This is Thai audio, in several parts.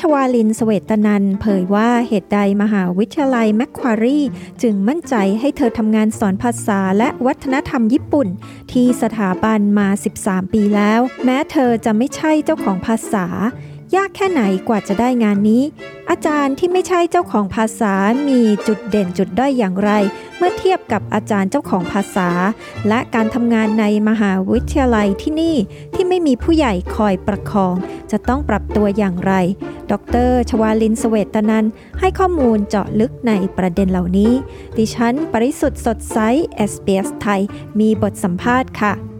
ชวาลินสเวตนันเผยว่าเหตุใดมหาวิทยาลัยแมคควารีจึงมั่นใจให้เธอทำงานสอนภาษาและวัฒนธรรมญี่ปุ่น ที่สถาบันมา 13 ปีแล้ว แม้เธอจะไม่ใช่เจ้าของภาษา ยากแค่ไหนกว่าจะได้งานนี้ อาจารย์ที่ไม่ใช่เจ้าของภาษามีจุดเด่นจุดด้อยอย่างไร เมื่อเทียบกับอาจารย์เจ้าของภาษา และการทำงานในมหาวิทยาลัยที่นี่ที่ไม่มีผู้ใหญ่คอยประคอง จะต้องปรับตัวอย่างไร ดร ชวาลินสเวตนันให้ข้อมูลเจาะลึกในประเด็นเหล่านี้ ดิฉัน ปริสุทธ์สดใส SBS ไทย มีบทสัมภาษณ์ค่ะ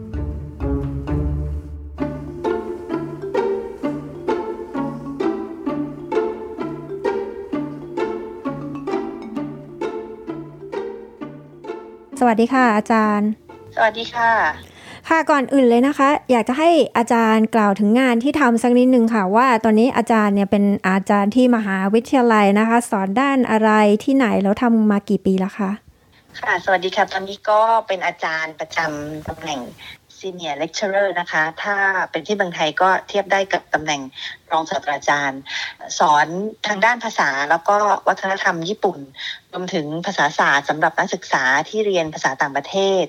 วัสดีค่ะ อาจารย์ สวัสดีค่ะ ค่ะก่อนอื่นเลยนะคะ อยากจะให้อาจารย์กล่าวถึงงานที่ทำสักนิดนึงค่ะ ว่าตอนนี้อาจารย์เนี่ยเป็นอาจารย์ที่มหาวิทยาลัยนะคะ สอนด้านอะไรที่ไหนแล้วทำมากี่ปีแล้วคะค่ะ สวัสดีค่ะ ตอนนี้ก็เป็นอาจารย์ประจำตำแหน่ง Senior Lecturer นะคะ ถ้าเป็นที่เมืองไทยก็เทียบได้กับตำแหน่งรองศาสตราจารย์ สอนทางด้านภาษาแล้วก็วัฒนธรรมญี่ปุ่น รวมถึงภาษาศาสตร์สำหรับนักศึกษาที่เรียนภาษาต่างประเทศ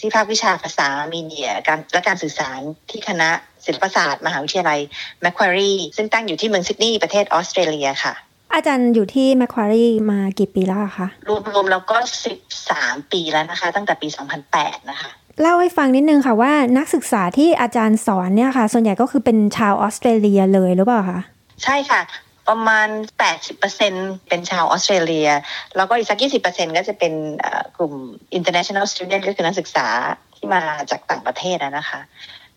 ที่ภาควิชาภาษามีเดียการและการสื่อสารที่คณะศิลปศาสตร์ มหาวิทยาลัย Macquarie ซึ่งตั้งอยู่ที่เมืองซิดนีย์ประเทศออสเตรเลียค่ะอาจารย์อยู่ที่ Macquarie มากี่ปีแล้วอะคะ รวมๆแล้วก็ 13 ปีแล้วนะคะ ตั้งแต่ปี 2008 นะคะ เล่าให้ฟังนิดนึงค่ะว่านักศึกษาที่อาจารย์สอนเนี่ยค่ะ ส่วนใหญ่ก็คือเป็นชาวออสเตรเลียเลยหรือเปล่าคะใช่ค่ะ ประมาณ 80%เป็นชาวออสเตรเลีย แล้วก็อีกสัก 20%ก็จะเป็นกลุ่ม international student ก็คือนักศึกษาที่มาจากต่างประเทศนะคะ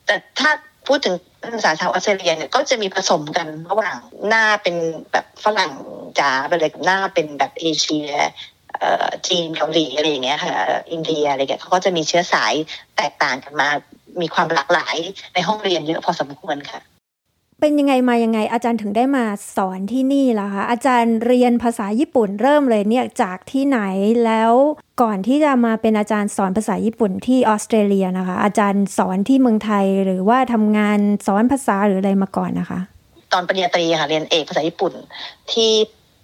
แต่ถ้าพูดถึงนักศึกษาชาวออสเตรเลียเนี่ยก็จะมีผสมกันระหว่างหน้าเป็นแบบฝรั่งจ๋าไปเลยกับหน้าเป็นแบบเอเชีย จีนเกาหลีอะไรอย่างเงี้ยค่ะอินเดียอะไรเงี้ยเขาก็จะมีเชื้อสายแตกต่างกันมา มีความหลากหลายในห้องเรียนเยอะพอสมควรค่ะ เป็นยังไงมายังไง อาจารย์ถึงได้มาสอนที่นี่ล่ะคะอาจารย์เรียนภาษาญี่ปุ่นเริ่มเลยเนี่ยจากที่ไหนแล้วก่อนที่จะมาเป็นอาจารย์สอนภาษาญี่ปุ่นที่ออสเตรเลียนะคะ อาจารย์สอนที่เมืองไทยหรือว่าทำงานสอนภาษาหรืออะไรมาก่อนนะคะ ตอนปริญญาตรีค่ะเรียนเอกภาษาญี่ปุ่นที่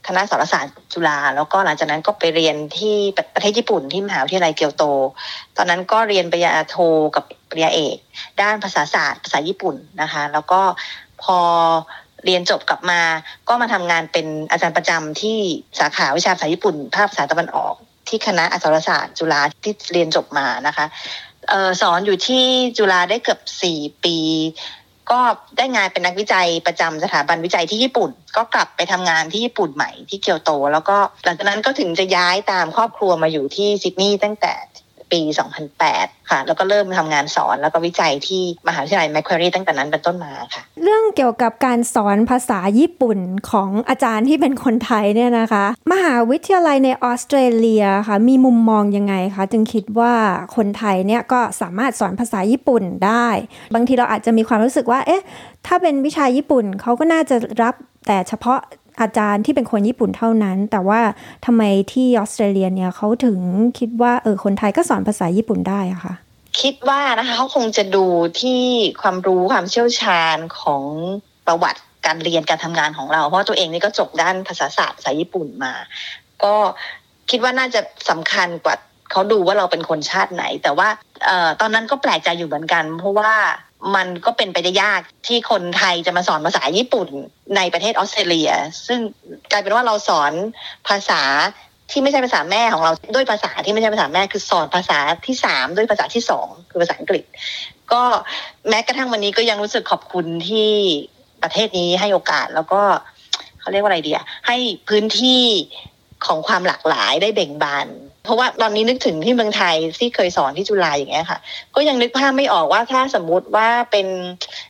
คณะสารศาสตร์จุฬาแล้วก็หลังจากนั้นก็ไปเรียนที่ประเทศญี่ปุ่นที่มหาวิทยาลัยเกียวโต ตอนนั้นก็เรียนปริญญาโทกับปริญญาเอก ด้านภาษาศาสตร์ภาษาญี่ปุ่นนะคะ แล้วก็พอเรียนจบกลับมาก็มาทำงานเป็นอาจารย์ประจำที่สาขาวิชาภาษาญี่ปุ่น ภาคภาษาตะวันออก ที่คณะอักษรศาสตร์จุฬาที่เรียนจบมานะคะออสอนอยู่ที่จุฬาได้เกือบสี่ปี ก็ได้งานเป็นนักวิจัยประจำสถาบันวิจัยที่ญี่ปุ่น ก็กลับไปทำงานที่ญี่ปุ่นใหม่ที่เกียวโต แล้วก็หลังจากนั้นก็ถึงจะย้ายตามครอบครัวมาอยู่ที่ซิดนีย์ตั้งแต่ ปี 2008 ค่ะ แล้วก็เริ่มทำงานสอนแล้วก็วิจัยที่มหาวิทยาลัยแมคควรีตั้งแต่นั้นเป็นต้นมาค่ะ เรื่องเกี่ยวกับการสอนภาษาญี่ปุ่นของอาจารย์ที่เป็นคนไทยเนี่ยนะคะ มหาวิทยาลัยในออสเตรเลียค่ะมีมุมมองยังไงคะจึงคิดว่าคนไทยเนี่ยก็สามารถสอนภาษาญี่ปุ่นได้ บางทีเราอาจจะมีความรู้สึกว่าเอ๊ะถ้าเป็นวิชาญี่ปุ่นเขาก็น่าจะรับแต่เฉพาะ อาจารย์ที่เป็นคนญี่ปุ่นเท่านั้น แต่ว่าทำไมที่ออสเตรเลียเนี่ยเขาถึงคิดว่าเออคนไทยก็สอนภาษาญี่ปุ่นได้อะค่ะ คิดว่านะคะเขาคงจะดูที่ความรู้ความเชี่ยวชาญของประวัติการเรียนการทำงานของเรา เพราะตัวเองนี่ก็จบด้านภาษาศาสตร์ภาษาญี่ปุ่นมา ก็คิดว่าน่าจะสำคัญกว่าเขาดูว่าเราเป็นคนชาติไหน แต่ว่าออตอนนั้นก็แปลกใจอยู่เหมือนกัน เพราะว่า มันก็เป็นไปได้ยากที่คนไทยจะมาสอนภาษาญี่ปุ่นในประเทศออสเตรเลีย ซึ่งกลายเป็นว่าเราสอนภาษาที่ไม่ใช่ภาษาแม่ของเราด้วยภาษาที่ไม่ใช่ภาษาแม่คือสอนภาษาที่สามด้วยภาษาที่สองคือภาษาอังกฤษ ก็แม้กระทั่งวันนี้ก็ยังรู้สึกขอบคุณที่ประเทศนี้ให้โอกาสแล้วก็เขาเรียกว่าอะไรเดีอะให้พื้นที่ของความหลากหลายได้เบ่งบาน เพราะว่าตอนนี้นึกถึงที่เมืองไทยที่เคยสอนที่จุฬาอย่างเงี้ยค่ะ ก็ยังนึกภาพไม่ออกว่าถ้าสมมุติว่าเป็น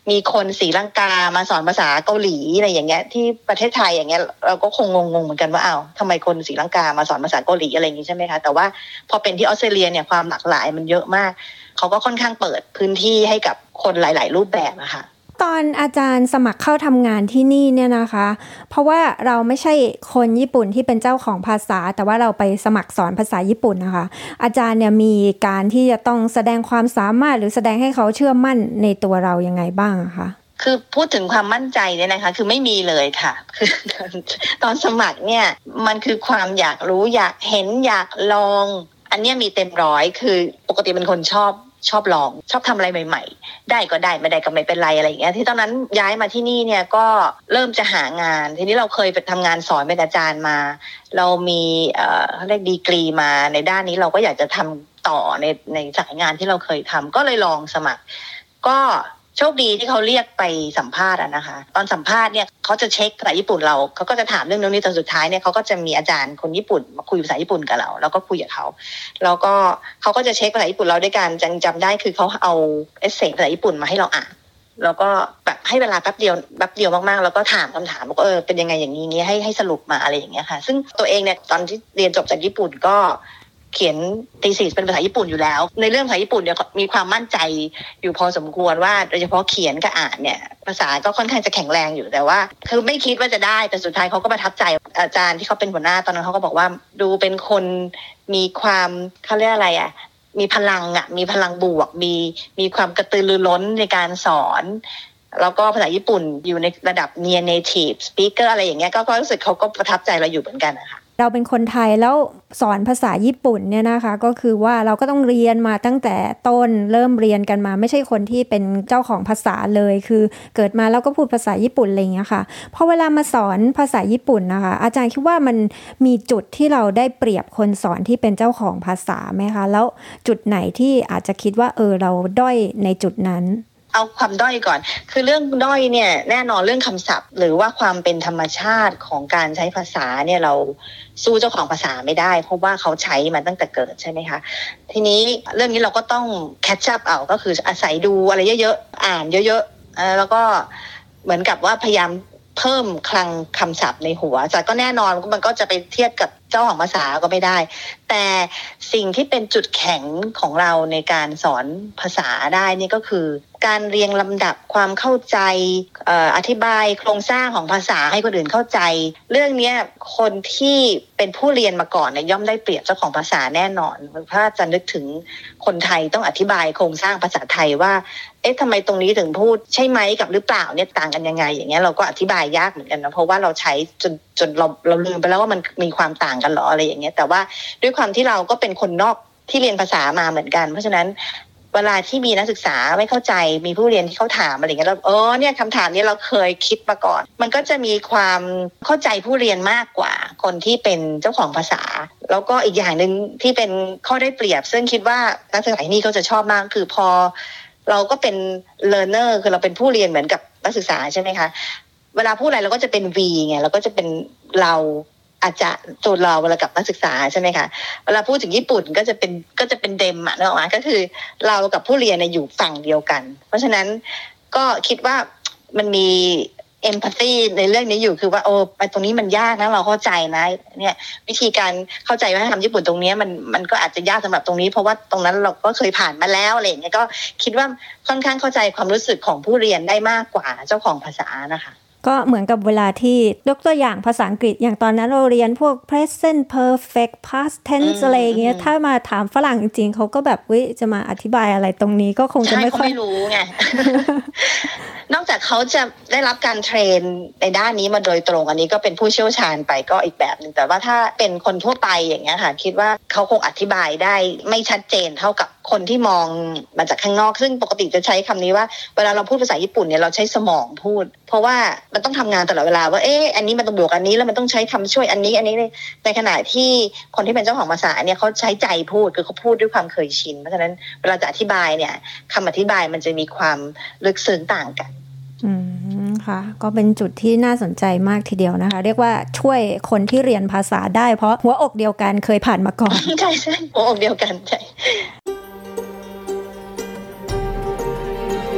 มีคนศรีลังกามาสอนภาษาเกาหลีอะไรอย่างเงี้ย ที่ประเทศไทยอย่างเงี้ยเราก็คงงงๆเหมือนกันว่าอ้าวทำไมคนศรีลังกามาสอนภาษาเกาหลีอะไรอย่างงี้ใช่ไหมคะแต่ว่าพอเป็นที่ออสเตรเลียเนี่ยความหลากหลายมันเยอะมากเขาก็ค่อนข้างเปิดพื้นที่ให้กับคนหลาย ๆ รูปแบบอะค่ะ ตอนอาจารย์สมัครเข้าทำงานที่นี่เนี่ยนะคะ เพราะว่าเราไม่ใช่คนญี่ปุ่นที่เป็นเจ้าของภาษา แต่ว่าเราไปสมัครสอนภาษาญี่ปุ่นนะคะ อาจารย์เนี่ยมีการที่จะต้องแสดงความสามารถหรือแสดงให้เขาเชื่อมั่นในตัวเรายังไงบ้างคะคือพูดถึงความมั่นใจเนี่ยนะคะ คือไม่มีเลยค่ะ คือตอนสมัครเนี่ยมันคือความอยากรู้อยากเห็นอยากลอง อันเนี้ยมีเต็มร้อยคือปกติเป็นคนชอบ ชอบลอง ชอบทำอะไรใหม่ ๆ ได้ก็ได้ไม่ได้ก็ไม่เป็นไรอะไรอย่างเงี้ยที่ตอนนั้นย้ายมาที่นี่เนี่ยก็เริ่มจะหางาน ทีนี้เราเคยไปทำงานสอนเป็นอาจารย์มา เรามีเอ่อเขาเรียกดีกรีมาในด้านนี้เราก็อยากจะทำต่อในในสายงานที่เราเคยทำก็เลยลองสมัคร ก็ โชคดีที่เขาเรียกไปสัมภาษณ์อะนะคะ ตอนสัมภาษณ์เนี่ยเขาจะเช็คภาษาญี่ปุ่นเราเขาก็จะถามเรื่องนู้นนี้ตอนสุดท้ายเนี่ยเขาก็จะมีอาจารย์คนญี่ปุ่นมาคุยภาษาญี่ปุ่นกับเราแล้วก็คุยกับเขาแล้วก็เขาก็จะเช็คภาษาญี่ปุ่นเราด้วยการจำจำได้คือเขาเอาเอเซภาษาญี่ปุ่นมาให้เราอ่านแล้วก็แบบให้เวลาแป๊บเดียวแป๊บเดียวมากๆ แล้วก็ถามคำถามบอกเออเป็นยังไงอย่างนี้นี้ให้ให้สรุปมาอะไรอย่างเงี้ยค่ะ ซึ่งตัวเองเนี่ยตอนที่เรียนจบจากญี่ปุ่นก็ เขียนตีสีเป็นภาษาญี่ปุ่นอยู่แล้ว ในเรื่องภาษาญี่ปุ่นเนี่ยมีความมั่นใจอยู่พอสมควรว่าโดยเฉพาะเขียนกับอ่านเนี่ยภาษาก็ค่อนข้างจะแข็งแรงอยู่แต่ว่า คือไม่คิดว่าจะได้แต่สุดท้ายเขาก็ประทับใจอาจารย์ที่เขาเป็นหัวหน้าตอนนั้นเขาก็บอกว่าดูเป็นคนมีความเขาเรียกอะไรอะมีพลังอะมีพลังบวกมีมีความกระตือรือร้นในการสอนแล้วก็ภาษาญี่ปุ่นอยู่ในระดับ near native speaker อะไรอย่างเงี้ยก็รู้สึกเขาก็ประทับใจเราอยู่เหมือนกันนะคะ เราเป็นคนไทยแล้วสอนภาษาญี่ปุ่นเนี่ยนะคะก็คือว่าเราก็ต้องเรียนมาตั้งแต่ต้นเริ่มเรียนกันมา ไม่ใช่คนที่เป็นเจ้าของภาษาเลย คือเกิดมาแล้วก็พูดภาษาญี่ปุ่นอะไรอย่างเงี้ยค่ะพอเวลามาสอนภาษาญี่ปุ่นนะคะ อาจารย์คิดว่ามันมีจุดที่เราได้เปรียบคนสอนที่เป็นเจ้าของภาษาไหมคะ แล้วจุดไหนที่อาจจะคิดว่าเออเราด้อยในจุดนั้น เอาความด้อยก่อน คือเรื่องด้อยเนี่ยแน่นอนเรื่องคำศัพท์ หรือว่าความเป็นธรรมชาติของการใช้ภาษาเนี่ยเราสู้เจ้าของภาษาไม่ได้ เพราะว่าเขาใช้มาตั้งแต่เกิดใช่ไหมคะ ทีนี้เรื่องนี้เราก็ต้อง catch up เอาก็คืออาศัยดูอะไรเยอะๆ อ่านเยอะๆ แล้วก็เหมือนกับว่าพยายามเพิ่มคลังคำศัพท์ในหัวแต่ก็แน่นอนมันก็จะไปเทียบกับ เจ้าของภาษาก็ไม่ได้ แต่สิ่งที่เป็นจุดแข็งของเราในการสอนภาษาได้นี่ก็คือ การเรียงลำดับความเข้าใจอออธิบายโครงสร้างของภาษาให้คนอื่นเข้าใจ เรื่องนี้คนที่เป็นผู้เรียนมาก่อนเนี่ยย่อมได้เปรียบเจ้าของภาษาแน่นอนถ้าจะนึกถึงคนไทยต้องอธิบายโครงสร้างภาษาไทยว่า เอ๊ะทำไมตรงนี้ถึงพูดใช่ไหมกับหรือเปล่าเนี่ยต่างกันยังไง อย่างเงี้ยเราก็อธิบายยากเหมือนกันนะเพราะว่าเราใช้จนจนเราเราลืมไปแล้วว่ามันมีความต่างกันหรออะไรอย่างเงี้ยแต่ว่าด้วยความที่เราก็เป็นคนนอกที่เรียนภาษามาเหมือนกัน เพราะฉะนั้นเวลาที่มีนักศึกษาไม่เข้าใจมีผู้เรียนที่เขาถามอะไรอย่างเงี้ยเราเออเนี่ยคำถามนี้เราเคยคิดมาก่อน มันก็จะมีความเข้าใจผู้เรียนมากกว่า คนที่เป็นเจ้าของภาษา แล้วก็อีกอย่างหนึ่งที่เป็นข้อได้เปรียบ ซึ่งคิดว่านักศึกษาที่นี่เขาจะชอบมากคือพอ เราก็เป็น learner คือเราเป็นผู้เรียนเหมือนกับนักศึกษาใช่ไหมคะเวลาพูดอะไรเราก็จะเป็น V ไงเราก็จะเป็นเรา อาจจะตัวเราเวลากับนักศึกษาใช่ไหมคะเวลาพูดถึงญี่ปุ่นก็จะเป็นก็จะเป็นเดมอะเนกอะก็คือเรากับผู้เรียนอยู่ฝั่งเดียวกัน เพราะฉะนั้นก็คิดว่ามันมีเอมพัตตีในเรื่องนี้อยู่คือว่าโอ้ไปตรงนี้มันยากนะเราเข้าใจนะ เนี่ย วิธีการเข้าใจว่าทำญี่ปุ่นตรงนี้มันมันก็อาจจะยากสำหรับตรงนี้ เพราะว่าตรงนั้นเราก็เคยผ่านมาแล้วอะไรอย่างเงี้ยก็คิดว่าค่อนข้างเข้าใจความรู้สึกของผู้เรียนได้มากกว่าเจ้าของภาษานะคะ ก็เหมือนกับเวลาที่ยกตัวอย่างภาษาอังกฤษอย่างตอนนั้นเราเรียนพวก present perfect past tense อืมอะไรอย่างเงี้ยอืมถ้ามาถามฝรั่งจริงๆเขาก็แบบเว้ยจะมาอธิบายอะไรตรงนี้ก็คงจะใช่ไม่เขาค่อยไม่รู้ไง นอกจากเขาจะได้รับการเทรนในด้านนี้มาโดยตรง อันนี้ก็เป็นผู้เชี่ยวชาญไปก็อีกแบบหนึ่งแต่ว่าถ้าเป็นคนทั่วไปอย่างเงี้ยค่ะ คิดว่าเขาคงอธิบายได้ไม่ชัดเจนเท่ากับ คนที่มองมาจากข้างนอกซึ่งปกติจะใช้คำนี้ว่าเวลาเราพูดภาษาญี่ปุ่นเนี่ยเราใช้สมองพูด เพราะว่ามันต้องทำงานตลอดเวลาว่าเอ๊ะอันนี้มันต้องบวกอันนี้แล้วมันต้องใช้คำช่วยอันนี้อันนี้ในขณะที่คนที่เป็นเจ้าของภาษาเนี่ยเขาใช้ใจพูดคือเขาพูดด้วยความเคยชิน เพราะฉะนั้นเวลาจะอธิบายเนี่ยคำอธิบายมันจะมีความลึกซึ้งต่างกันอืมค่ะ ก็เป็นจุดที่น่าสนใจมากทีเดียวนะคะ เรียกว่าช่วยคนที่เรียนภาษาได้เพราะหัวอกเดียวกันเคยผ่านมาก่อน ใช่ใช่หัวอกเดียวกันใช่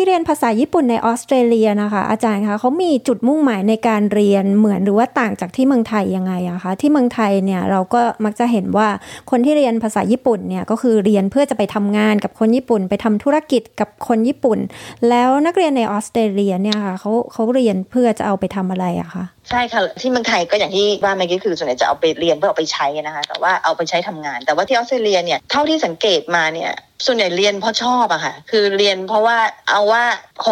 ที่เรียนภาษาญี่ปุ่นในออสเตรเลียนะคะ อาจารย์คะเขามีจุดมุ่งหมายในการเรียนเหมือนหรือว่าต่างจากที่เมืองไทยยังไงอะคะที่เมืองไทยเนี่ยเราก็มักจะเห็นว่าคนที่เรียนภาษาญี่ปุ่นเนี่ยก็คือเรียนเพื่อจะไปทำงานกับคนญี่ปุ่น ไปทำธุรกิจกับคนญี่ปุ่น แล้วนักเรียนในออสเตรเลียเนี่ยค่ะเขาเขาเรียนเพื่อจะเอาไปทำอะไรอะคะ ใช่ค่ะที่เมืองไทยก็อย่างที่ว่าเมื่อกี้คือส่วนใหญ่จะเอาไปเรียนเพื่อเอาไปใช้นะคะแต่ว่าเอาไปใช้ทำงาน แต่ว่าที่ออสเตรเลียเนี่ยเท่าที่สังเกตมาเนี่ยส่วนใหญ่เรียนเพราะชอบอะค่ะ คือเรียนเพราะว่าเอาว่า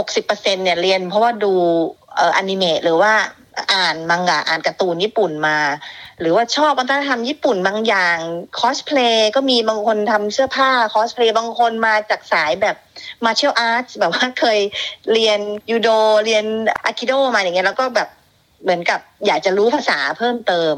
60%เนี่ยเรียนเพราะว่าดูเอ่ออนิเมะหรือว่าอ่านมังงะอ่านการ์ตูนญี่ปุ่นมา หรือว่าชอบวัฒนธรรมญี่ปุ่นบางอย่างคอสเพลย์ก็มีบางคนทำเสื้อผ้าคอสเพลย์บางคนมาจากสายแบบ martial art แบบว่าเคยเรียนยูโดเรียนอะคิโดมาอย่างเงี้ยแล้วก็แบบ เหมือนกับอยากจะรู้ภาษาเพิ่มเติม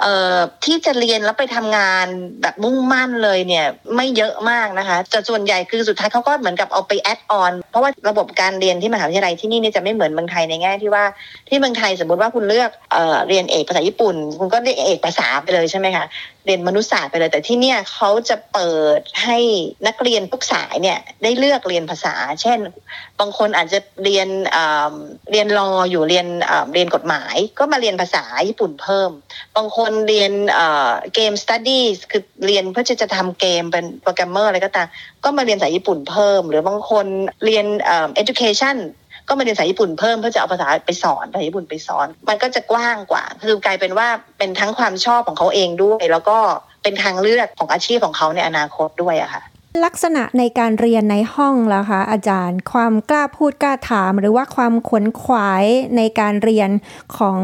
เอ่อที่จะเรียนแล้วไปทำงานแบบมุ่งมั่นเลยเนี่ยไม่เยอะมากนะคะแต่ส่วนใหญ่คือสุดท้ายเขาก็เหมือนกับเอาไปแอดออนเพราะว่าระบบการเรียนที่มหาวิทยาลัยที่นี่เนี่ยจะไม่เหมือนเมืองไทยในแง่ที่ว่าที่เมืองไทยสมมติว่าคุณเลือกเอ่อเรียนเอกภาษาญี่ปุ่น คุณก็เรียนเอกภาษาไปเลยใช่ไหมคะเรียนมนุษยศาสตร์ไปเลย แต่ที่เนี่ยเขาจะเปิดให้นักเรียนทุกสายเนี่ยได้เลือกเรียนภาษา เช่น บางคนอาจจะเรียนเรียนรออยู่เรียนเรียนกฎหมาย ก็มาเรียนภาษาญี่ปุ่นเพิ่ม บางคนเรียน game study คือเรียนเพื่อจะทำเกมเป็นโปรแกรมเมอร์อะไรก็ตามก็มาเรียนภาษาญี่ปุ่นเพิ่ม หรือบางคนเรียน education ก็มาเรียนภาษาญี่ปุ่นเพิ่มเพื่อจะเอาภาษาไปสอนภาษาญี่ปุ่นไปสอน มันก็จะกว้างกว่า คือกลายเป็นว่าเป็นทั้งความชอบของเขาเองด้วย แล้วก็เป็นทางเลือกของอาชีพของเขาในอนาคตด้วยอะค่ะลักษณะในการเรียนในห้องล่ะคะอาจารย์ ความกล้าพูดกล้าถาม หรือว่าความขวนขวายในการเรียนของ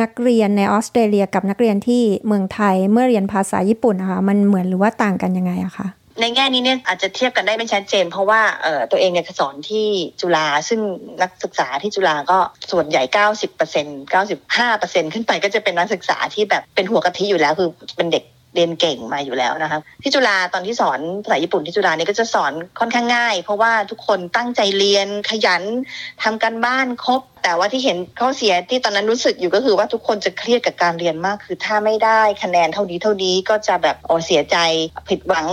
นักเรียนในออสเตรเลียกับนักเรียนที่เมืองไทยเมื่อเรียนภาษาญี่ปุ่นนะคะมันเหมือนหรือว่าต่างกันยังไงอะคะ ในแง่นี้เนี่ยอาจจะเทียบกันได้ไม่ชัดเจน เพราะว่าเออตัวเองเนี่ยสอนที่จุฬาซึ่งนักศึกษาที่จุฬาก็ส่วนใหญ่ 90% 95%ขึ้นไปก็จะเป็นนักศึกษาที่แบบเป็นหัวกะทิอยู่แล้วคือเป็นเด็ก เรียนเก่งมาอยู่แล้วนะคะที่จุฬาตอนที่สอนภาษาญี่ปุ่นที่จุฬาเนี่ยก็จะสอนค่อนข้างง่าย เพราะว่าทุกคนตั้งใจเรียนขยันทำกันบ้านครบ แต่ว่าที่เห็นข้อเสียที่ตอนนั้นรู้สึกอยู่ก็คือว่าทุกคนจะเครียดกับการเรียนมาก คือถ้าไม่ได้คะแนนเท่านี้เท่านี้ก็จะแบบโอเสียใจผิดหวัง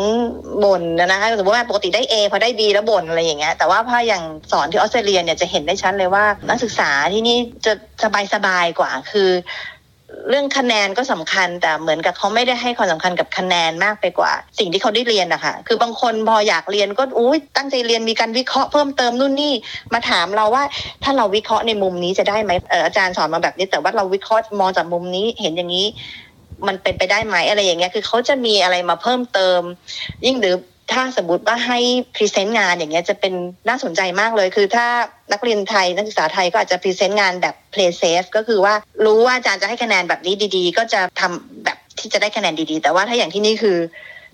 บ่นนะคะสมมติว่าปกติได้ A พอได้ B แล้วบ่นอะไรอย่างเงี้ยแต่ว่าพออย่างสอนที่ออสเตรเลียเนี่ยจะเห็นได้ชัดเลยว่านักศึกษาที่นี่จะสบายสบายกว่าคือ เรื่องคะแนนก็สำคัญแต่เหมือนกับเขาไม่ได้ให้ความสำคัญกับคะแนนมากไปกว่า สิ่งที่เขาได้เรียนนะคะคือบางคนพออยากเรียนก็อุ้ยตั้งใจเรียนมีการวิเคราะห์เพิ่มเติมนู่นนี่มาถามเราว่าถ้าเราวิเคราะห์ในมุมนี้จะได้ไหมอาจารย์สอนมาแบบนี้ แต่ว่าเราวิเคราะห์มองจากมุมนี้เห็นอย่างนี้ มันเป็นไปได้ไหมอะไรอย่างเงี้ยคือเขาจะมีอะไรมาเพิ่มเติม ยิ่งหรือ ถ้าสมมติว่าให้ present งานอย่างเงี้ยจะเป็นน่าสนใจมากเลย คือถ้านักเรียนไทยนักศึกษาไทยก็อาจจะ present งานแบบ play safe ก็คือว่ารู้ว่าอาจารย์จะให้คะแนนแบบนี้ดีๆ ก็จะทำแบบที่จะได้คะแนนดีๆ แต่ว่าถ้าอย่างที่นี่คือ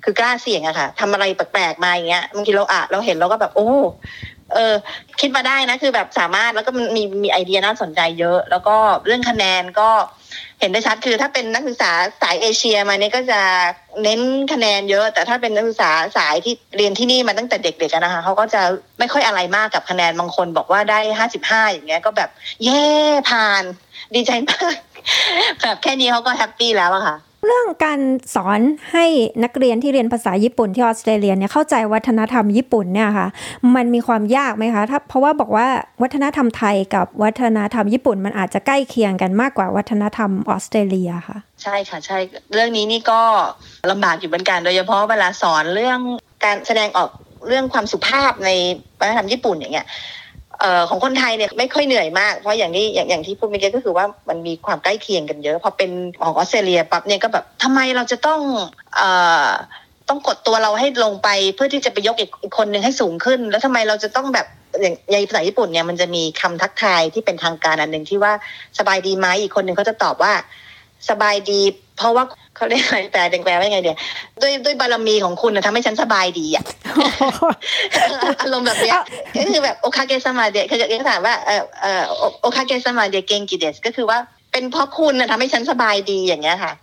คือกล้าเสี่ยงอะค่ะทำอะไรแปลกๆมาอย่างเงี้ยบางทีเราอะเราเห็นเราก็แบบโอ้เออคิดมาได้นะคือแบบสามารถแล้วก็มีมีไอเดียน่าสนใจเยอะ แล้วก็เรื่องคะแนนก็ เห็นได้ชัดคือถ้าเป็นนักศึกษาสายเอเชียมาเนี่ยก็จะเน้นคะแนนเยอะ แต่ถ้าเป็นนักศึกษาสายที่เรียนที่นี่มาตั้งแต่เด็กๆนะคะเขาก็จะไม่ค่อยอะไรมากกับคะแนนบางคนบอกว่าได้ห้าสิบห้าอย่างเงี้ยก็แบบเย่ผ่าน ดีใจมากแบบแค่นี้เขาก็แฮปปี้แล้วอะค่ะ เรื่องการสอนให้นักเรียนที่เรียนภาษาญี่ปุ่นที่ออสเตรเลียเนี่ยเข้าใจวัฒนธรรมญี่ปุ่นเนี่ยค่ะมันมีความยากไหมคะถ้าเพราะว่าบอกว่าวัฒนธรรมไทยกับวัฒนธรรมญี่ปุ่นมันอาจจะใกล้เคียงกันมากกว่าวัฒนธรรมออสเตรเลียค่ะ ใช่ค่ะใช่เรื่องนี้นี่ก็ลำบากอยู่เหมือนกันโดยเฉพาะเวลาสอนเรื่องการแสดงออกเรื่องความสุภาพในวัฒนธรรมญี่ปุ่นอย่างเงี้ย ของคนไทยเนี่ยไม่ค่อยเหนื่อยมาก เพราะอย่างที่อย่างอย่างที่พูดเมื่อกี้ก็คือว่ามันมีความใกล้เคียงกันเยอะ พอเป็นของออสเตรเลียปั๊บเนี่ยก็แบบทำไมเราจะต้องเอ่อต้องกดตัวเราให้ลงไปเพื่อที่จะไปยกอีกคนหนึ่งให้สูงขึ้น แล้วทำไมเราจะต้องแบบอย่างในภาษาญี่ปุ่นเนี่ยมันจะมีคำทักทายที่เป็นทางการอันหนึ่งที่ว่าสบายดีไหมอีกคนหนึ่งเขาจะตอบว่า สบายดี เพราะว่าเขาเรียกอะไรแปลแปลว่าไงเดียด้วยด้วยบารมีของคุณนะทำให้ฉันสบายดีอะอารมณ์แบบเนี้ยก็คือแบบおかげさまで เขาจะถามว่าเออเออ おかげさまで元気ですก็คือว่าเป็นเพราะคุณนะทำให้ฉันสบายดีอย่างเงี้ยค่ะ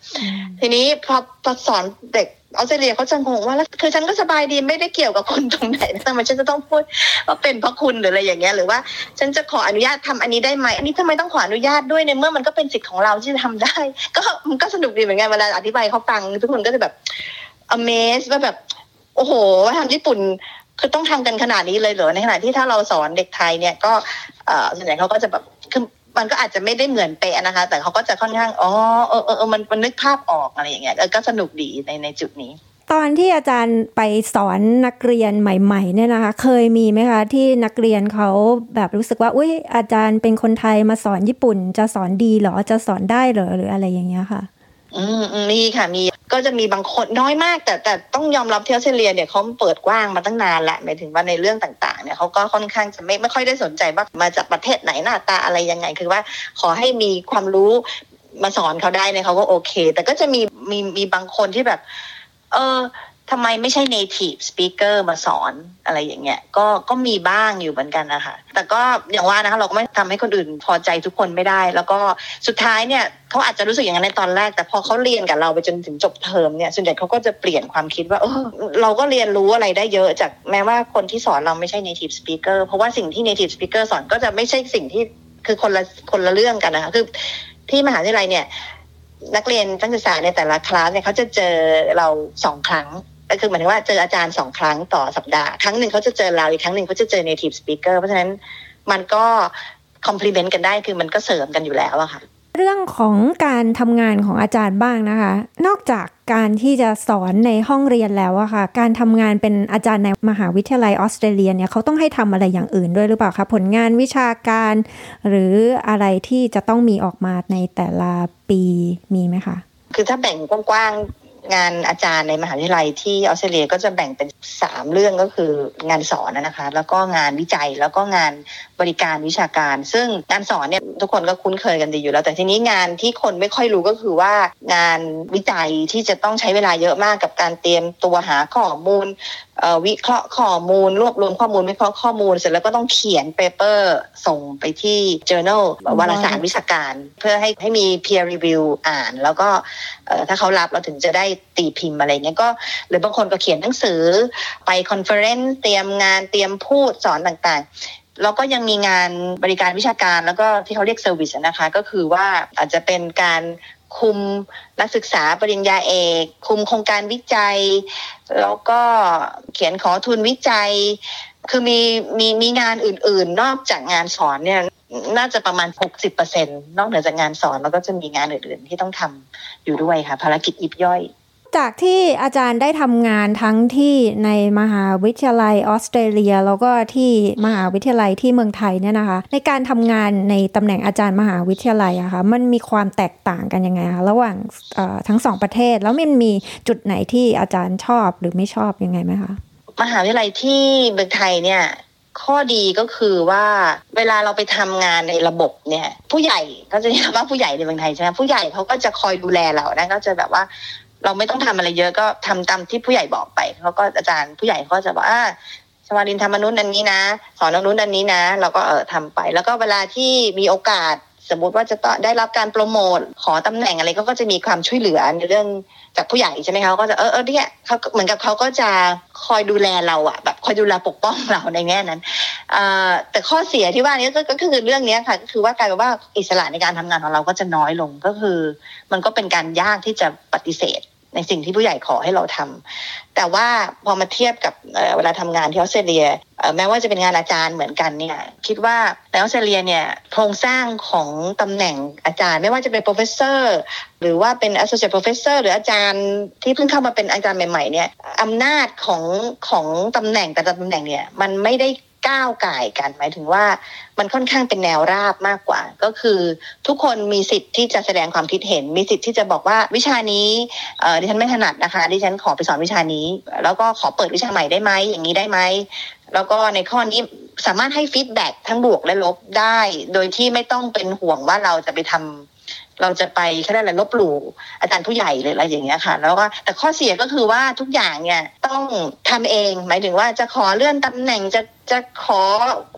ทีนี้พอพอสอนเด็ก ออสเตรเลียเขาจะงงว่าแล้วคือฉันก็สบายดีไม่ได้เกี่ยวกับคนตรงไหนทำไมฉันจะต้องพูดว่าเป็นเพราะคุณหรืออะไรอย่างเงี้ยหรือว่าฉันจะขออนุญาตทำอันนี้ได้ไหมอันนี้ทำไมต้องขออนุญาตด้วยในเมื่อมันก็เป็นสิทธิ์ของเราที่จะทำได้ ก็มันก็สนุกดีเหมือนกันเวลาอธิบายเขาฟัง ทุกคนก็จะแบบ amaze ว่าแบบโอ้โหว่าทำญี่ปุ่นคือต้องทำกันขนาดนี้เลยเหรอในขณะที่ถ้าเราสอนเด็กไทยเนี่ยก็เออส่วนใหญ่เขาก็จะแบบคือ มันก็อาจจะไม่ได้เหมือนเป๊ะนะคะ แต่เขาก็จะค่อนข้างอ๋อเออเออมันมันนึกภาพออกอะไรอย่างเงี้ยก็สนุกดีในในจุดนี้ ตอนที่อาจารย์ไปสอนนักเรียนใหม่ๆเนี่ยนะคะ เคยมีไหมคะที่นักเรียนเขาแบบรู้สึกว่าอุ้ยอาจารย์เป็นคนไทยมาสอนญี่ปุ่น จะสอนดีหรอจะสอนได้หรอหรืออะไรอย่างเงี้ยค่ะ อืมมีค่ะมีก็จะมีบางคนน้อยมาก แต่แต่ต้องยอมรับที่ออสเตรเลียเนี่ยเขาเปิดกว้างมาตั้งนานแหละหมายถึงว่าในเรื่องต่างๆเนี่ยเขาก็ค่อนข้างจะไม่ไม่ค่อยได้สนใจว่ามาจากประเทศไหนหน้าตาอะไรยังไง คือว่าขอให้มีความรู้มาสอนเขาได้เนี่ยเขาก็โอเค แต่ก็จะมีมีมีบางคนที่แบบ เออ ทำไมไม่ใช่ native speaker มาสอนอะไรอย่างเงี้ยก็ก็มีบ้างอยู่เหมือนกันนะคะแต่ก็อย่างว่านะคะเราก็ไม่ทำให้คนอื่นพอใจทุกคนไม่ได้ แล้วก็สุดท้ายเนี่ยเขาอาจจะรู้สึกอย่างนั้นในตอนแรก แต่พอเขาเรียนกับเราไปจนถึงจบเทอมเนี่ยส่วนใหญ่เขาก็จะเปลี่ยนความคิดว่าเออเราก็เรียนรู้อะไรได้เยอะ จากแม้ว่าคนที่สอนเราไม่ใช่ native speaker เพราะว่าสิ่งที่ native speaker สอนก็จะไม่ใช่สิ่งที่คือคนละคนละเรื่องกันนะคะคือที่มหาวิทยาลัยเนี่ยนักเรียนนักศึกษาในแต่ละคลาสเนี่ยเขาจะเจอเราสองครั้ง ก็คือหมายถึงว่าเจออาจารย์สองครั้งต่อสัปดาห์ครั้งหนึ่งเขาจะเจอเราอีกครั้งหนึ่งเขาจะเจอ native speaker เพราะฉะนั้นมันก็ complement กันได้คือมันก็เสริมกันอยู่แล้วอะค่ะ เรื่องของการทำงานของอาจารย์บ้างนะคะ นอกจากการที่จะสอนในห้องเรียนแล้วอะค่ะ การทำงานเป็นอาจารย์ในมหาวิทยาลัยออสเตรเลียเนี่ยเขาต้องให้ทำอะไรอย่างอื่นด้วยหรือเปล่าคะผลงานวิชาการ หรืออะไรที่จะต้องมีออกมาในแต่ละปีมีไหมคะคือถ้าแบ่งกว้าง งานอาจารย์ในมหาวิทยาลัยที่ออสเตรเลียก็จะแบ่งเป็นสามเรื่องก็คืองานสอนนะคะ แล้วก็งานวิจัยแล้วก็งานบริการวิชาการ ซึ่งงานสอนเนี่ยทุกคนก็คุ้นเคยกันดีอยู่แล้ว แต่ทีนี้งานที่คนไม่ค่อยรู้ก็คือว่างานวิจัยที่จะต้องใช้เวลาเยอะมากกับการเตรียมตัวหาข้อมูลวิเคราะห์ข้อมูล รวบรวมข้อมูลวิเคราะห์ข้อมูล เสร็จแล้วก็ต้องเขียนเปเปอร์ส่งไปที่ journal วารสารวิชาการ เพื่อให้ให้มี peer review อ่าน แล้วก็ถ้าเขารับเราถึงจะได้ตีพิมพ์อะไรเงี้ยก็ หรือบางคนก็เขียนหนังสือไป conference เตรียมงานเตรียมพูดสอนต่างๆ แล้วก็ยังมีงานบริการวิชาการแล้วก็ที่เขาเรียก service นะคะ ก็คือว่าอาจจะเป็นการคุมนักศึกษาปริญญาเอก คุมโครงการวิจัย แล้วก็เขียนขอทุนวิจัย คือมีมีมีงานอื่น ๆ นอกจากงานสอนเนี่ยน่าจะประมาณ 60%นอกเหนือจากงานสอน แล้วก็จะมีงานอื่น ๆ ที่ต้องทำอยู่ด้วยค่ะ ภารกิจยิบย่อย จากที่อาจารย์ได้ทำงานทั้งที่ในมหาวิทยาลัยออสเตรเลีย แล้วก็ที่มหาวิทยาลัยที่เมืองไทยเนี่ยนะคะ ในการทำงานในตำแหน่งอาจารย์มหาวิทยาลัยอะคะ่ะมันมีความแตกต่างกันยังไงคะระหว่างทั้งสองประเทศแล้วมันมีจุดไหนที่อาจารย์ชอบหรือไม่ชอบยังไงไหมคะมหาวิทยาลัยที่เมืองไทยเนี่ยข้อดีก็คือว่าเวลาเราไปทำงานในระบบเนี่ย ผู้ใหญ่ก็จะเรียกว่าผู้ใหญ่ในเมืองไทยใช่ไหมผู้ใหญ่เขาก็จะคอยดูแลเรานะก็จะแบบว่า เราไม่ต้องทำอะไรเยอะก็ทำตามที่ผู้ใหญ่บอกไปเขาก็อาจารย์ผู้ใหญ่ก็จะบอกอ่าชวารินทำมนุษย์นันนี้นะ สอนมนุษย์นันนี้นะ เราก็เออทำไป แล้วก็เวลาที่มีโอกาสสมมุติว่าจะได้รับการโปรโมทขอตำแหน่งอะไรก็จะมีความช่วยเหลือในเรื่องจากผู้ใหญ่ใช่ไหมคะก็จะเออเออเนี่ยเขาเหมือนกับเขาก็จะคอยดูแลเราอะแบบคอยดูแลปกป้องเราในแง่นั้นแต่ข้อเสียที่ว่านี้ก็คือเรื่องนี้ค่ะก็คือว่ากลายเป็นว่าอิสระในการทำงานของเราก็จะน้อยลงก็คือ มันก็เป็นการยากที่จะปฏิเสธ ในสิ่งที่ผู้ใหญ่ขอให้เราทำแต่ว่าพอมาเทียบกับเวลาทำงานที่ออสเตรเลียแม้ว่าจะเป็นงานอาจารย์เหมือนกันเนี่ยคิดว่าในออสเตรเลียเนี่ยโครงสร้างของตำแหน่งอาจารย์ ไม่ว่าจะเป็น professor หรือว่าเป็น associate professor หรืออาจารย์ที่เพิ่งเข้ามาเป็นอาจารย์ใหม่ๆเนี่ยอำนาจของของตำแหน่งแต่ละตำแหน่งเนี่ยมันไม่ได้ ก้าวไก่กันหมายถึงว่ามันค่อนข้างเป็นแนวราบมากกว่า ก็คือทุกคนมีสิทธิ์ที่จะแสดงความคิดเห็น มีสิทธิ์ที่จะบอกว่าวิชานี้ดิฉันไม่ถนัดนะคะ ดิฉันขอไปสอนวิชานี้ แล้วก็ขอเปิดวิชาใหม่ได้ไหมอย่างนี้ได้ไหมแล้วก็ในข้อนี้สามารถให้ฟีดแบ็ทั้งบวกและลบได้ โดยที่ไม่ต้องเป็นห่วงว่าเราจะไปทำ เราจะไปแค่ได้อะไรลบหลู่อาจารย์ผู้ใหญ่หรืออะไรอย่างเงี้ยค่ะ แล้วก็แต่ข้อเสียก็คือว่าทุกอย่างเนี่ยต้องทำเอง หมายถึงว่าจะขอเลื่อนตำแหน่งจะจะขอ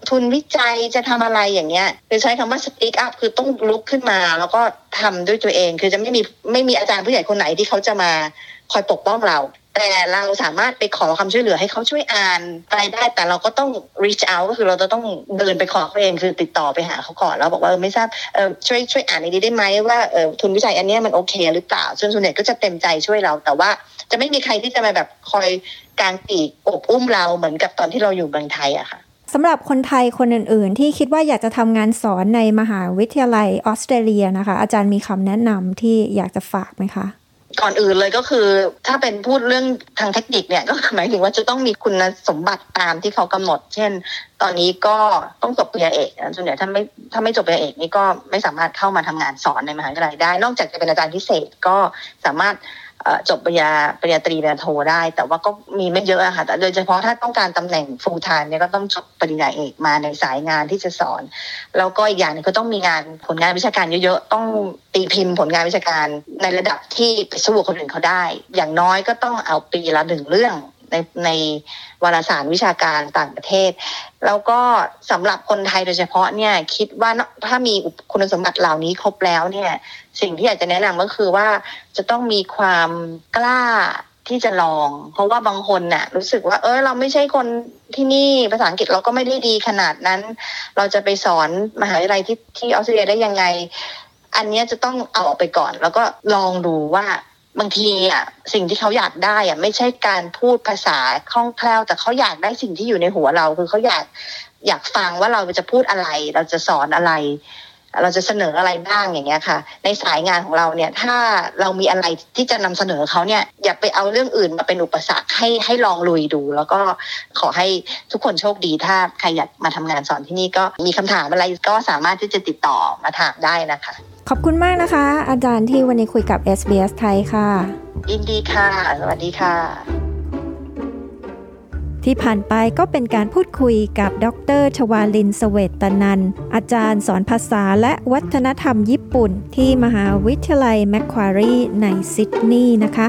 ทุนวิจัยจะทำอะไรอย่างเงี้ยคือใช้คำว่า speak up คือต้องลุกขึ้นมา แล้วก็ทำด้วยตัวเอง คือจะไม่มีไม่มีอาจารย์ผู้ใหญ่คนไหนที่เขาจะมาคอยปกป้องเรา แต่เราสามารถไปขอความช่วยเหลือให้เขาช่วยอ่านไรได้แต่เราก็ต้อง reach out ก็คือเราจะต้องเดินไปขอเขาเองคือติดต่อไปหาเขาก่อนแล้วบอกว่าไม่ทราบเออช่วยช่วยอ่านนี้ได้ไหมว่าเออทุนวิจัยอันนี้มันโอเคหรือเปล่าส่วนส่วนใหญ่ก็จะเต็มใจช่วยเรา แต่ว่าจะไม่มีใครที่จะมาแบบคอยกางปีกอบอุ้มเราเหมือนกับตอนที่เราอยู่เมืองไทยอะค่ะสำหรับคนไทยคนอื่นๆ ที่คิดว่าอยากจะทำงานสอนในมหาวิทยาลัยออสเตรเลียนะคะ อาจารย์มีคำแนะนำที่อยากจะฝากไหมคะ ก่อนอื่นเลยก็คือ ถ้าเป็นพูดเรื่องทางเทคนิคเนี่ยก็หมายถึงว่าจะต้องมีคุณสมบัติตามที่เขากำหนด เช่น ตอนนี้ก็ต้องจบปริญญาเอกส่วนใหญ่ถ้าไม่ถ้าไม่จบปริญญาเอกนี่ก็ไม่สามารถเข้ามาทำงานสอนในมหาวิทยาลัยได้ นอกจากจะเป็นอาจารย์พิเศษก็สามารถ จบปริญญาปริญญาตรีปริญญาโทได้ แต่ว่าก็มีไม่เยอะอะค่ะแต่โดยเฉพาะถ้าต้องการตำแหน่ง full time เนี่ยก็ต้องจบปริญญาเอกมาในสายงานที่จะสอน แล้วก็อีกอย่างนึงก็ต้องมีงานผลงานวิชาการเยอะๆ ต้องตีพิมพ์ผลงานวิชาการในระดับที่ไปสู้คนอื่นเขาได้ อย่างน้อยก็ต้องเอาปีละหนึ่งเรื่อง ในในวารสารวิชาการต่างประเทศ แล้วก็สำหรับคนไทยโดยเฉพาะเนี่ยคิดว่าถ้ามีคุณสมบัติเหล่านี้ครบแล้วเนี่ยสิ่งที่อยากจะแนะนำก็คือว่าจะต้องมีความกล้าที่จะลอง เพราะว่าบางคนน่ะ รู้สึกว่า เออเราไม่ใช่คนที่นี่ภาษาอังกฤษเราก็ไม่ได้ดีขนาดนั้น เราจะไปสอนมหาวิทยาลัยที่ที่ออสเตรเลียได้ยังไง อันนี้จะต้องเอาออกไปก่อน แล้วก็ลองดูว่า บางทีอะสิ่งที่เขาอยากได้อะไม่ใช่การพูดภาษาคล่องแคล่ว แต่เขาอยากได้สิ่งที่อยู่ในหัวเรา คือเขาอยากอยากฟังว่าเราจะพูดอะไร เราจะสอนอะไร เราจะเสนออะไรบ้างอย่างเงี้ยค่ะ ในสายงานของเราเนี่ย ถ้าเรามีอะไรที่จะนำเสนอเขาเนี่ย อย่าไปเอาเรื่องอื่นมาเป็นอุปสรรคให้ให้ลองลุยดู แล้วก็ขอให้ทุกคนโชคดี ถ้าใครอยากมาทำงานสอนที่นี่ก็มีคำถามอะไรก็สามารถที่จะติดต่อมาถามได้นะคะ ขอบคุณมากนะคะ อาจารย์ที่วันนี้คุยกับ SBS ไทยค่ะ ยินดีค่ะ สวัสดีค่ะ ที่ผ่านไปก็เป็นการพูดคุยกับดรชวาลินสเวตนัน อาจารย์สอนภาษาและวัฒนธรรมญี่ปุ่น ที่มหาวิทยาลัยแมคควารีในซิดนีย์นะคะ